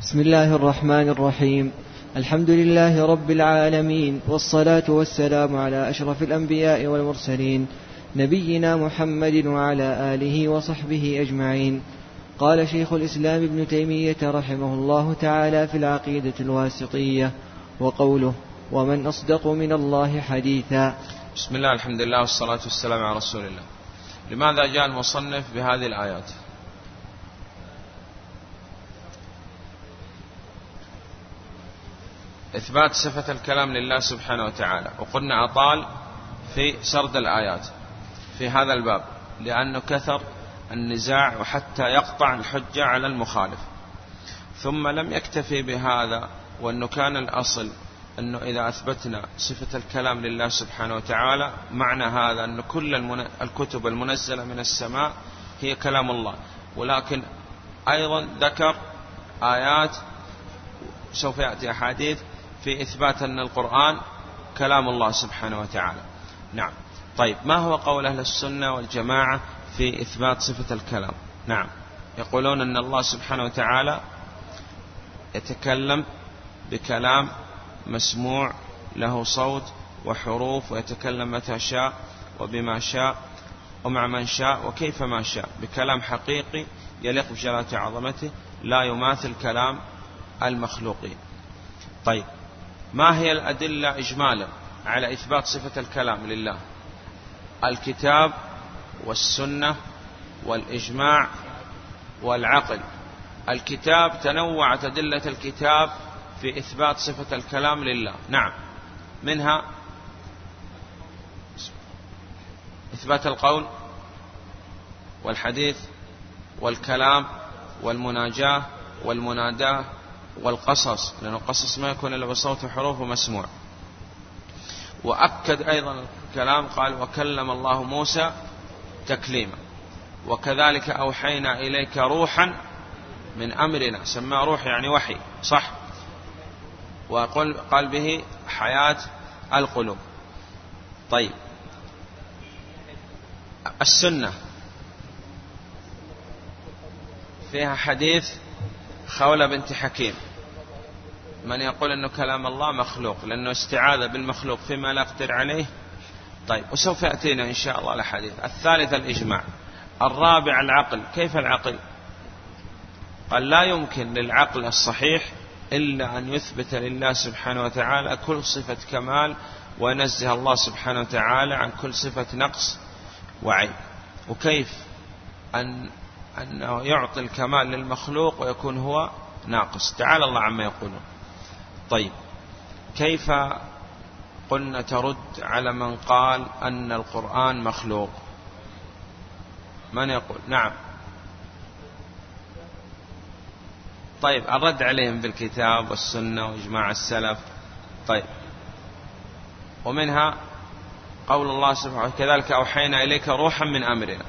بسم الله الرحمن الرحيم. الحمد لله رب العالمين والصلاة والسلام على أشرف الأنبياء والمرسلين نبينا محمد وعلى آله وصحبه أجمعين. قال شيخ الإسلام ابن تيمية رحمه الله تعالى في العقيدة الواسطية وقوله ومن أصدق من الله حديثا. بسم الله الحمد لله والصلاة والسلام على رسول الله. لماذا جاء المصنف بهذه الآيات؟ إثبات صفة الكلام لله سبحانه وتعالى. وقلنا أطال في سرد الآيات في هذا الباب لأنه كثر النزاع وحتى يقطع الحجة على المخالف. ثم لم يكتفي بهذا وأنه كان الأصل أنه إذا أثبتنا صفة الكلام لله سبحانه وتعالى معنى هذا أن كل الكتب المنزلة من السماء هي كلام الله. ولكن أيضا ذكر آيات سوف يأتي أحاديث في إثبات أن القرآن كلام الله سبحانه وتعالى. نعم. طيب ما هو قول أهل السنة والجماعة في إثبات صفة الكلام؟ نعم. يقولون أن الله سبحانه وتعالى يتكلم بكلام مسموع له صوت وحروف ويتكلم متى شاء وبما شاء ومع من شاء وكيف ما شاء. بكلام حقيقي يليق بجلالة عظمته لا يماثل كلام المخلوقين. طيب. ما هي الأدلة إجمالا على إثبات صفة الكلام لله؟ الكتاب والسنة والإجماع والعقل. الكتاب تنوعت أدلة الكتاب في إثبات صفة الكلام لله. نعم. منها إثبات القول والحديث والكلام والمناجاة والمناداة والقصص لأن القصص ما يكون إلا بصوت وحروف ومسموع. وأكد أيضا الكلام قال وكلم الله موسى تكليما وكذلك أوحينا إليك روحا من أمرنا. سماه روح يعني وحي صح؟ وقل قال به حياة القلوب. طيب. السنة فيها حديث خولة بنت حكيم. من يقول أنه كلام الله مخلوق لأنه استعاذ بالمخلوق فيما لا يقدر عليه. طيب وسوف يأتينا إن شاء الله الحديث الثالث الإجماع. الرابع العقل. كيف العقل؟ قال لا يمكن للعقل الصحيح إلا أن يثبت لله سبحانه وتعالى كل صفة كمال وينزه الله سبحانه وتعالى عن كل صفة نقص وعيب. وكيف أن أنه يعطي الكمال للمخلوق ويكون هو ناقص؟ تعالى الله عما يقولون. طيب كيف قلنا ترد على من قال أن القرآن مخلوق؟ من يقول؟ نعم. طيب الرد عليهم بالكتاب والسنة وإجماع السلف. طيب. ومنها قول الله سبحانه كذلك أوحينا إليك روحا من أمرنا.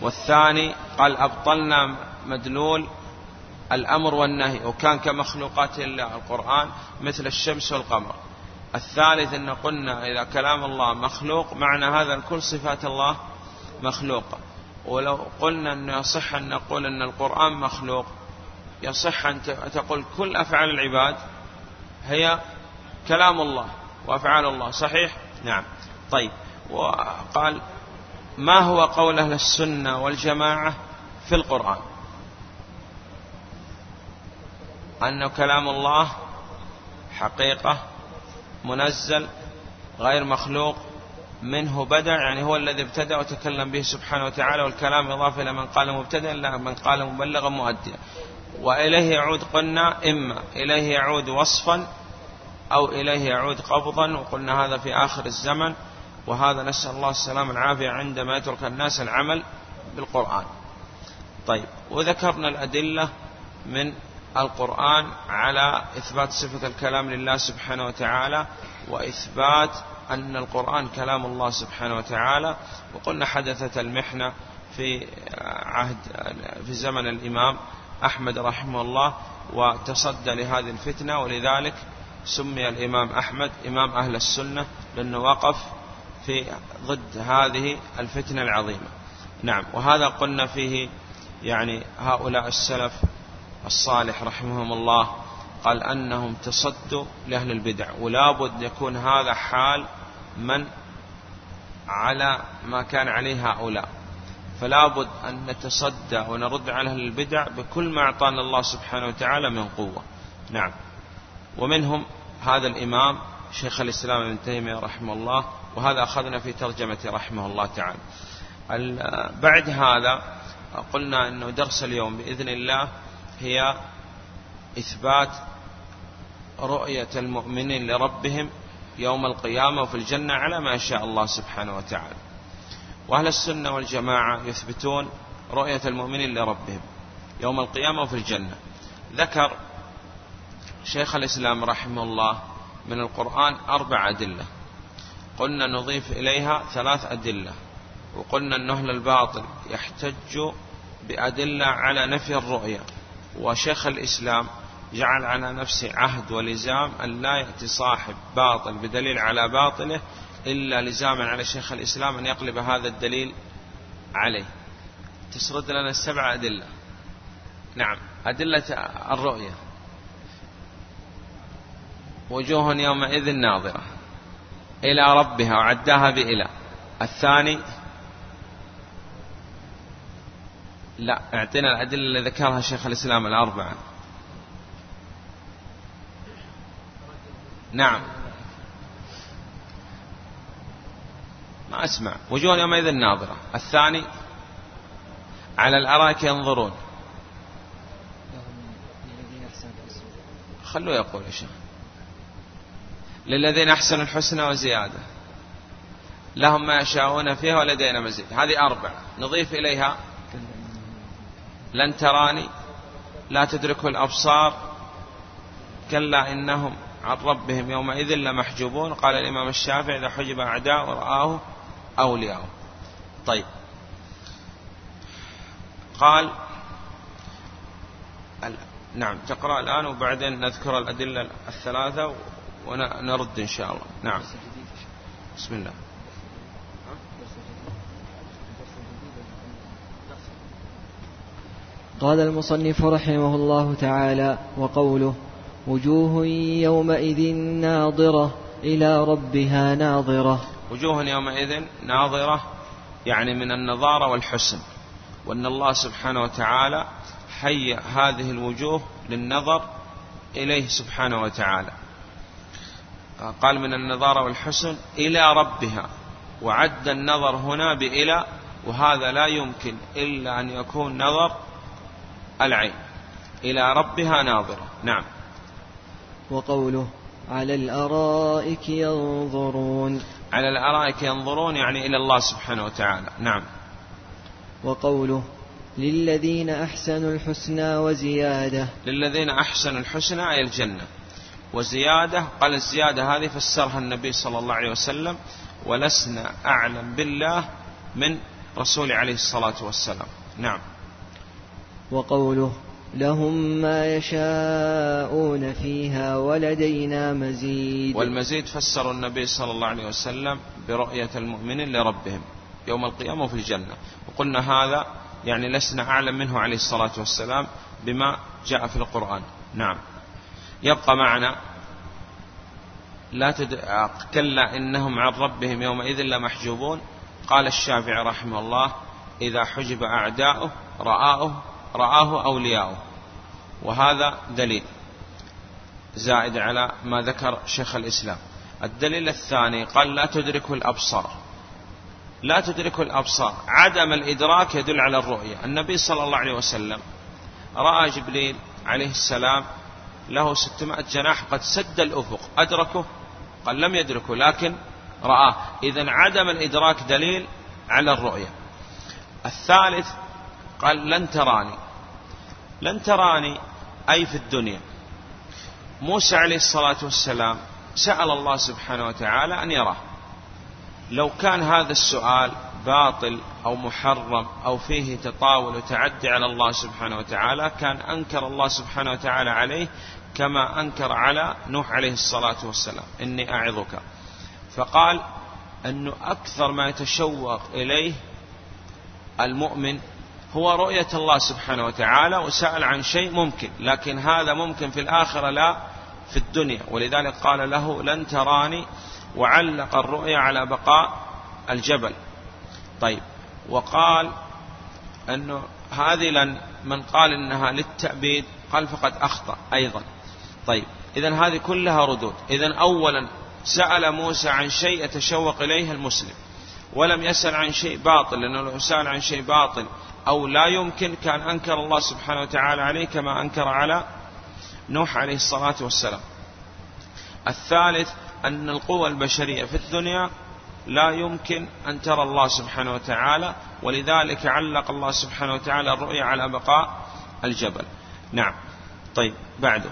والثاني قال أبطلنا مدلول الأمر والنهي وكان كمخلوقات الله القرآن مثل الشمس والقمر. الثالث أن قلنا إذا كلام الله مخلوق معنى هذا كل صفات الله مخلوقة ولو قلنا أنه يصح أن نقول أن القرآن مخلوق يصح أن تقول كل أفعال العباد هي كلام الله وأفعال الله. صحيح؟ نعم. طيب. وقال ما هو قول أهل السنة والجماعة في القرآن؟ أنه كلام الله حقيقة منزل غير مخلوق منه بدع يعني هو الذي ابتدأ وتكلم به سبحانه وتعالى والكلام إضافة إلى من قال مبتدأ إلا من قال مبلغا مؤديا. وإليه يعود قلنا إما إليه يعود وصفا أو إليه يعود قبضا وقلنا هذا في آخر الزمن وهذا نسأل الله السلام العافية عندما يترك الناس العمل بالقرآن. طيب وذكرنا الأدلة من القرآن على إثبات صفة الكلام لله سبحانه وتعالى وإثبات أن القرآن كلام الله سبحانه وتعالى. وقلنا حدثت المحنة في عهد في زمن الإمام أحمد رحمه الله وتصدى لهذه الفتنة ولذلك سمي الإمام أحمد إمام أهل السنة لأنه وقف في ضد هذه الفتنة العظيمة. نعم وهذا قلنا فيه يعني هؤلاء السلف الصالح رحمهم الله قال أنهم تصدوا لأهل البدع ولا بد يكون هذا حال من على ما كان عليه هؤلاء. فلا بد أن نتصدى ونرد على أهل البدع بكل ما أعطانا الله سبحانه وتعالى من قوة. نعم. ومنهم هذا الإمام شيخ الإسلام ابن تيمية رحمه الله وهذا أخذنا في ترجمة رحمه الله تعالى. بعد هذا قلنا أنه درس اليوم بإذن الله هي إثبات رؤية المؤمنين لربهم يوم القيامة وفي الجنة على ما شاء الله سبحانه وتعالى. وأهل السنة والجماعة يثبتون رؤية المؤمنين لربهم يوم القيامة وفي الجنة. ذكر شيخ الإسلام رحمه الله من القرآن أربع أدلة. قلنا نضيف إليها ثلاث أدلة وقلنا أن أهل الباطل يحتج بأدلة على نفي الرؤية. وشيخ الإسلام جعل على نفسه عهد ولزام أن لا يأتي صاحب باطل بدليل على باطله إلا لزاما على شيخ الإسلام أن يقلب هذا الدليل عليه. تسرد لنا السبع أدلة. نعم. أدلة الرؤية. وجوه يومئذ ناظرة. إلى ربها وعداها بإلى الثاني لا اعطينا الأدلة اللي ذكرها شيخ الإسلام الأربعة. نعم. ما أسمع. وجوه يومئذ ناظرة. الثاني على الأرائك ينظرون. خلوه يقول يا شيخ. للذين أحسنوا الحسنى وزيادة. لهم ما يشاءون فيها ولدينا مزيد. هذه أربع نضيف إليها لن تراني لا تدركه الأبصار كلا إنهم عن ربهم يومئذ لمحجوبون. قال الإمام الشافعي إذا حجب أعداء رآه أولياءه طيب. قال نعم تقرأ الآن وبعدين نذكر الأدلة الثلاثة ونرد إن شاء الله. نعم. بسم الله. قال المصنف رحمه الله تعالى وقوله وجوه يومئذ ناظرة إلى ربها ناظرة. وجوه يومئذ ناظرة يعني من النظارة والحسن وأن الله سبحانه وتعالى حي هذه الوجوه للنظر إليه سبحانه وتعالى. قال من النظارة والحسن إلى ربها وعد النظر هنا بإلى وهذا لا يمكن إلا أن يكون نظر العين. إلى ربها ناظرة. نعم. وقوله على الأرائك ينظرون. على الأرائك ينظرون يعني إلى الله سبحانه وتعالى. نعم. وقوله للذين أحسنوا الحسنى وزيادة. للذين أحسنوا الحسنى أي الجنة. وزيادة قال الزيادة هذه فسرها النبي صلى الله عليه وسلم ولسنا أعلم بالله من رسول عليه الصلاة والسلام. نعم. وقوله لهم ما يشاءون فيها ولدينا مزيد. والمزيد فسر النبي صلى الله عليه وسلم برؤية المؤمنين لربهم يوم القيامة في الجنة. وقلنا هذا يعني لسنا أعلم منه عليه الصلاة والسلام بما جاء في القرآن. نعم. يبقى معنا لا تد... كلا إنهم عن ربهم يومئذ لمحجوبون. قال الشافعي رحمه الله إذا حجب أعداؤه رآه رآه أولياؤه. وهذا دليل زائد على ما ذكر شيخ الإسلام. الدليل الثاني قال لا تدركه الأبصار. لا تدركه الأبصار. عدم الإدراك يدل على الرؤية. النبي صلى الله عليه وسلم رأى جبريل عليه السلام له ستمائة جناح قد سد الأفق. أدركه؟ قال لم يدركه لكن رآه. إذا عدم الإدراك دليل على الرؤية. الثالث قال لن تراني. لن تراني أي في الدنيا. موسى عليه الصلاة والسلام سأل الله سبحانه وتعالى أن يراه. لو كان هذا السؤال باطل أو محرم أو فيه تطاول وتعدي على الله سبحانه وتعالى كان أنكر الله سبحانه وتعالى عليه كما أنكر على نوح عليه الصلاة والسلام. إني أعظك. فقال أنه أكثر ما يتشوق إليه المؤمن هو رؤية الله سبحانه وتعالى وسأل عن شيء ممكن لكن هذا ممكن في الآخرة لا في الدنيا. ولذلك قال له لن تراني وعلق الرؤيا على بقاء الجبل. طيب وقال أنه هذه لن من قال إنها للتأبيد قال فقد أخطأ أيضا. طيب إذا هذه كلها ردود. إذا أولا سأل موسى عن شيء يتشوق إليه المسلم ولم يسأل عن شيء باطل لأنه لو سأل عن شيء باطل. أو لا يمكن كان أنكر الله سبحانه وتعالى عليه كما أنكر على نوح عليه الصلاة والسلام. الثالث أن القوى البشرية في الدنيا لا يمكن أن ترى الله سبحانه وتعالى ولذلك علق الله سبحانه وتعالى الرؤيا على بقاء الجبل. نعم. طيب بعده.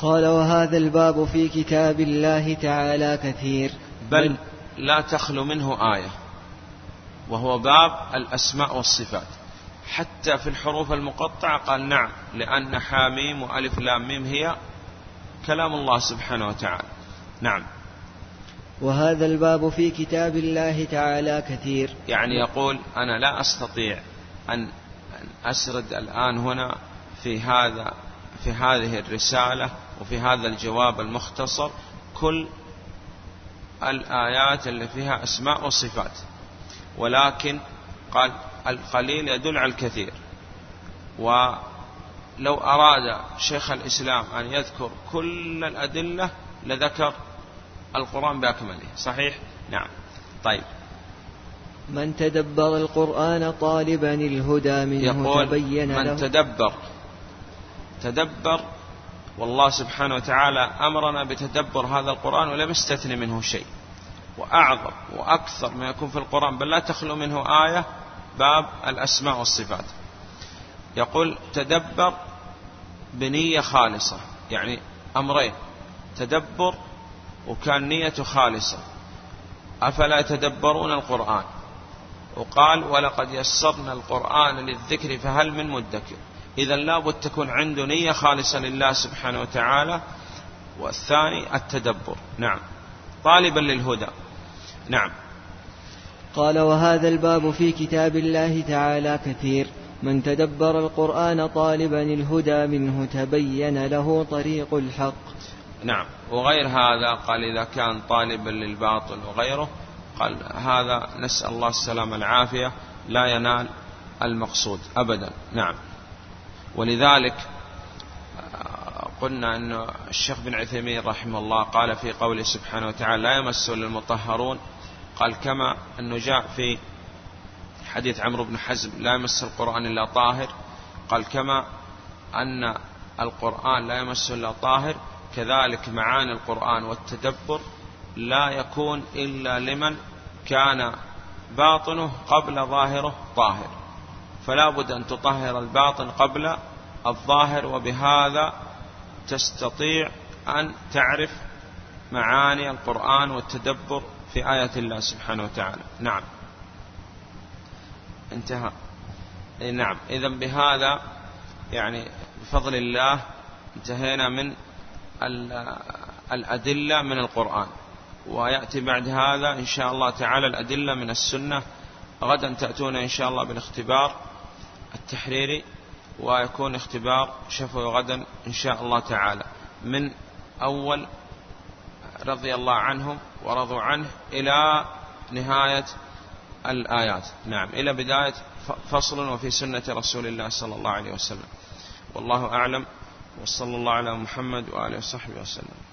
قال وهذا الباب في كتاب الله تعالى كثير. بل لا تخلو منه آية. وهو باب الأسماء والصفات. حتى في الحروف المقطعة قال نعم لأن حاميم وألف لام ميم هي كلام الله سبحانه وتعالى. نعم. وهذا الباب في كتاب الله تعالى كثير. يعني يقول أنا لا أستطيع أن أسرد الآن هنا في هذا في هذه الرسالة وفي هذا الجواب المختصر كل الآيات اللي فيها أسماء وصفات. ولكن قال القليل يدل على الكثير. ولو أراد شيخ الإسلام أن يذكر كل الأدلة لذكر القرآن بأكمله. صحيح؟ نعم. طيب. من تدبر القرآن طالبا الهدى منه يقول تبين من له. تدبر تدبر والله سبحانه وتعالى أمرنا بتدبر هذا القرآن ولم يستثني منه شيء. وأعظم وأكثر ما يكون في القرآن بل لا تخلو منه آية باب الأسماء والصفات. يقول تدبر بنية خالصة يعني أمرين تدبر وكان نيته خالصة. أفلا يتدبرون القرآن؟ وقال ولقد يسرنا القرآن للذكر فهل من مدكر؟ إذا لابد تكون عنده نية خالصة لله سبحانه وتعالى. والثاني التدبر. نعم. طالبا للهدى. نعم. قال وهذا الباب في كتاب الله تعالى كثير. من تدبر القرآن طالبا الهدى منه تبين له طريق الحق. نعم. وغير هذا قال إذا كان طالبا للباطل وغيره قال هذا نسأل الله السلامة العافية لا ينال المقصود أبدا. نعم. ولذلك قلنا أن الشيخ بن عثيمين رحمه الله قال في قوله سبحانه وتعالى لا يمس للمطهرون. قال كما أنه جاء في حديث عمرو بن حزم لا يمس القرآن إلا طاهر. قال كما أن القرآن لا يمس إلا طاهر كذلك معاني القرآن والتدبر لا يكون إلا لمن كان باطنه قبل ظاهره طاهر. فلا بد أن تطهر الباطن قبل الظاهر وبهذا تستطيع أن تعرف معاني القرآن والتدبر في آيات الله سبحانه وتعالى. نعم. انتهى. نعم. إذا بهذا يعني بفضل الله انتهينا من الأدلة من القرآن. ويأتي بعد هذا إن شاء الله تعالى الأدلة من السنة. غدا تأتون إن شاء الله بالاختبار التحريري. ويكون اختبار شفوي غدا إن شاء الله تعالى من أول رضي الله عنهم ورضوا عنه إلى نهاية الآيات. نعم إلى بداية فصل وفي سنة رسول الله صلى الله عليه وسلم. والله أعلم وصلى الله على محمد وآله وصحبه وسلم.